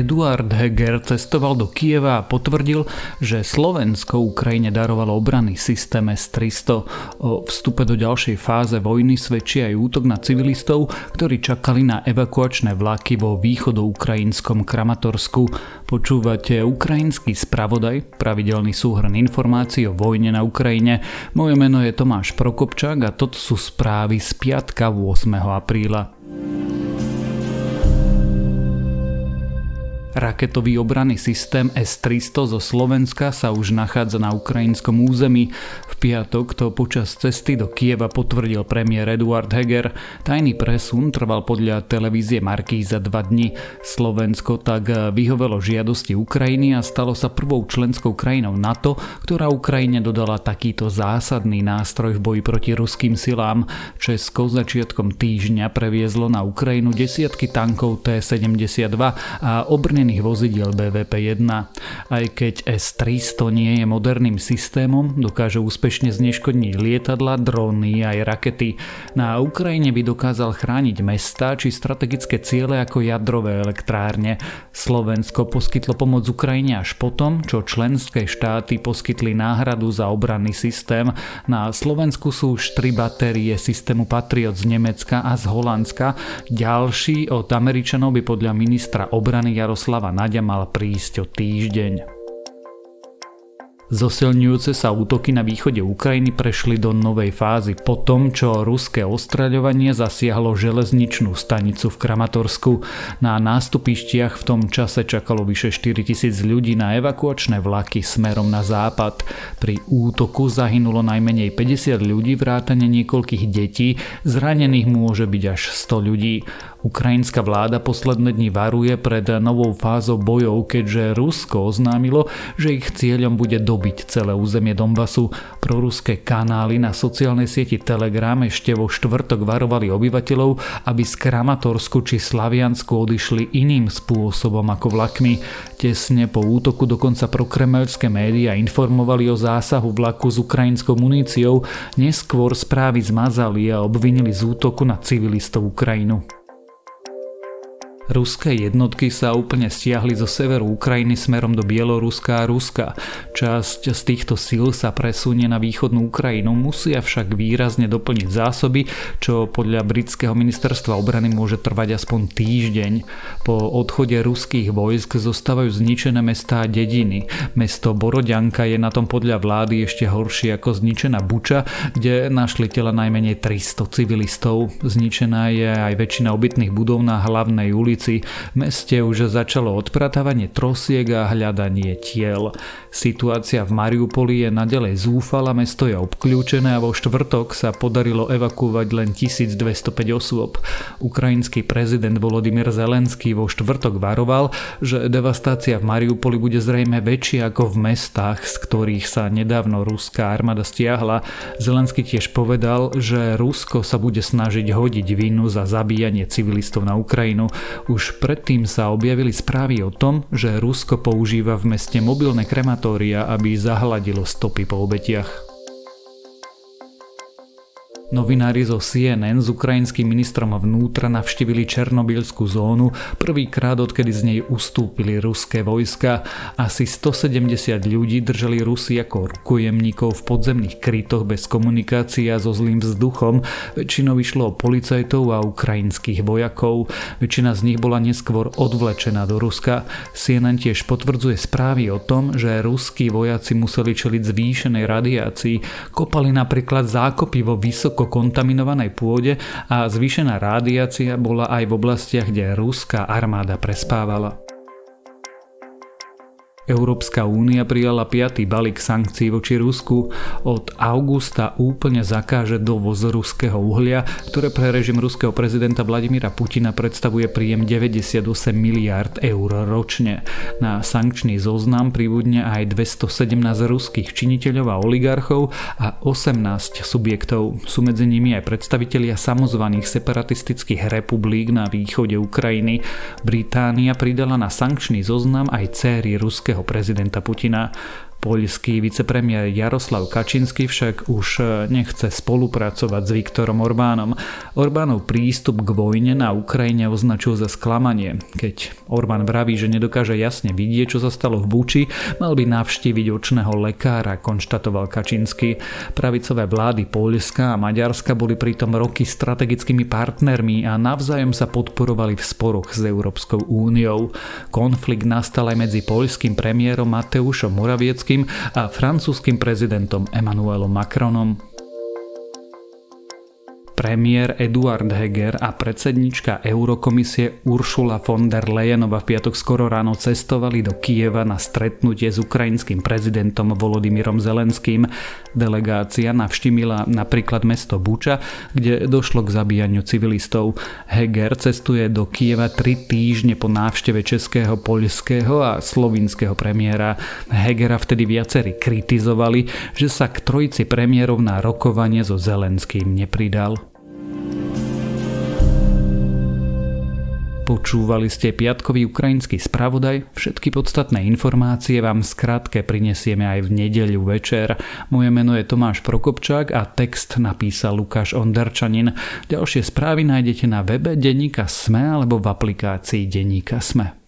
Eduard Heger cestoval do Kieva a potvrdil, že Slovensko Ukrajine darovalo obranný systém S-300. O vstupe do ďalšej fáze vojny svedčí aj útok na civilistov, ktorí čakali na evakuačné vlaky vo východoukrajinskom Kramatorsku. Počúvate ukrajinský spravodaj, pravidelný súhrn informácií o vojne na Ukrajine. Moje meno je Tomáš Prokopčák a toto sú správy z piatka 8. apríla. Raketový obranný systém S-300 zo Slovenska sa už nachádza na ukrajinskom území. V piatok to počas cesty do Kieva potvrdil premiér Eduard Heger. Tajný presun trval podľa televízie za dva dni. Slovensko tak vyhovelo žiadosti Ukrajiny a stalo sa prvou členskou krajinou NATO, ktorá Ukrajine dodala takýto zásadný nástroj v boji proti ruským silám. Česko začiatkom týždňa previezlo na Ukrajinu desiatky tankov T-72 a obrný oprávnených vozidiel BVP-1. Aj keď S-300 nie je moderným systémom, dokáže úspešne zneškodniť lietadla, dróny aj rakety. Na Ukrajine by dokázal chrániť mesta či strategické ciele ako jadrové elektrárne. Slovensko poskytlo pomoc Ukrajine až potom, čo členské štáty poskytli náhradu za obranný systém. Na Slovensku sú už tri batérie systému Patriot z Nemecka a z Holandska. Ďalší od Američanov by podľa ministra obrany Jaroslava Jaroslava Naďa mal prísť o týždeň. Zosilňujúce sa útoky na východe Ukrajiny prešli do novej fázy po tom, čo ruské ostraľovanie zasiahlo železničnú stanicu v Kramatorsku. Na nástupištiach v tom čase čakalo vyše 4000 ľudí na evakuačné vlaky smerom na západ. Pri útoku zahynulo najmenej 50 ľudí vrátane niekoľkých detí, zranených môže byť až 100 ľudí. Ukrajinská vláda posledné dni varuje pred novou fázou bojov, keďže Rusko oznámilo, že ich cieľom bude dobiť celé územie Donbasu. Proruské kanály na sociálnej sieti Telegram ešte vo štvrtok varovali obyvateľov, aby z Kramatorsku či Slaviansku odišli iným spôsobom ako vlakmi. Tesne po útoku dokonca prokremelské médiá informovali o zásahu vlaku s ukrajinskou muníciou, neskôr správy zmazali a obvinili z útoku na civilistov Ukrajinu. Ruské jednotky sa úplne stiahli zo severu Ukrajiny smerom do Bieloruska a Ruska. Časť z týchto síl sa presunie na východnú Ukrajinu, musia však výrazne doplniť zásoby, čo podľa britského ministerstva obrany môže trvať aspoň týždeň. Po odchode ruských vojsk zostávajú zničené mestá a dediny. Mesto Borodianka je na tom podľa vlády ešte horšie ako zničená Buča, kde našli tela najmenej 300 civilistov. Zničená je aj väčšina obytných budov na hlavnej ulici ulici. V meste už začalo odpratávanie trosiek a hľadanie tiel. Situácia v Mariupoli je nadalej zúfala, mesto je obklúčené a vo štvrtok sa podarilo evakuovať len 1205 osôb. Ukrajinský prezident Volodymyr Zelenský vo štvrtok varoval, že devastácia v Mariupoli bude zrejme väčšia ako v mestách, z ktorých sa nedávno ruská armáda stiahla. Zelenský tiež povedal, že Rusko sa bude snažiť hodiť vinu za zabíjanie civilistov na Ukrajinu. Už predtým sa objavili správy o tom, že Rusko používa v meste mobilné krematória, aby zahladilo stopy po obetiach. Novinári zo CNN s ukrajinským ministrom vnútra navštívili Černobylskú zónu prvýkrát odkedy z nej ustúpili ruské vojska. Asi 170 ľudí držali Rusy ako rukojemníkov v podzemných krytoch bez komunikácie a so zlým vzduchom. Väčšinou išlo o policajtov a ukrajinských vojakov. Väčšina z nich bola neskôr odvlečená do Ruska. CNN tiež potvrdzuje správy o tom, že ruskí vojaci museli čeliť zvýšenej radiácii. Kopali napríklad zákopy vo vysoko vysoko kontaminovanej pôde a zvýšená rádiácia bola aj v oblastiach, kde ruská armáda prespávala. Európska únia prijala piatý balík sankcií voči Rusku. Od augusta úplne zakáže dovoz ruského uhlia, ktoré pre režim ruského prezidenta Vladimíra Putina predstavuje príjem 98 miliard eur ročne. Na sankčný zoznam pribudne aj 217 ruských činiteľov a oligarchov a 18 subjektov. Sú medzi nimi aj predstavitelia samozvaných separatistických republik na východe Ukrajiny. Británia pridala na sankčný zoznam aj céry ruského prezidenta Putina. Poľský vicepremiér Jaroslav Kačinsky však už nechce spolupracovať s Viktorom Orbánom. Orbánov prístup k vojne na Ukrajine označil za sklamanie. Keď Orbán vraví, že nedokáže jasne vidieť, čo sa stalo v Buči, mal by navštíviť očného lekára, konštatoval Kačinsky. Pravicové vlády Poľska a Maďarska boli pritom roky strategickými partnermi a navzájom sa podporovali v sporoch s Európskou úniou. Konflikt nastal aj medzi poľským premiérom Mateušom Moravieckým Zelenským a francúzským prezidentom Emmanuelom Macronom. Premiér Eduard Heger a predsednička Eurokomisie Uršula von der Leyenova v piatok skoro ráno cestovali do Kieva na stretnutie s ukrajinským prezidentom Volodymyrom Zelenským. Delegácia navštímila napríklad mesto Buča, kde došlo k zabíjaniu civilistov. Heger cestuje do Kieva tri týždne po návšteve českého, poľského a slovinského premiéra. Hegera vtedy viacerí kritizovali, že sa k trojici premiérov na rokovanie so Zelenským nepridal. Počúvali ste piatkový ukrajinský spravodaj. Všetky podstatné informácie vám skrátke prinesieme aj v nedeľu večer. Moje meno je Tomáš Prokopčák a text napísal Lukáš Onderčanin. Ďalšie správy nájdete na webe Deníka Sme alebo v aplikácii Deníka Sme.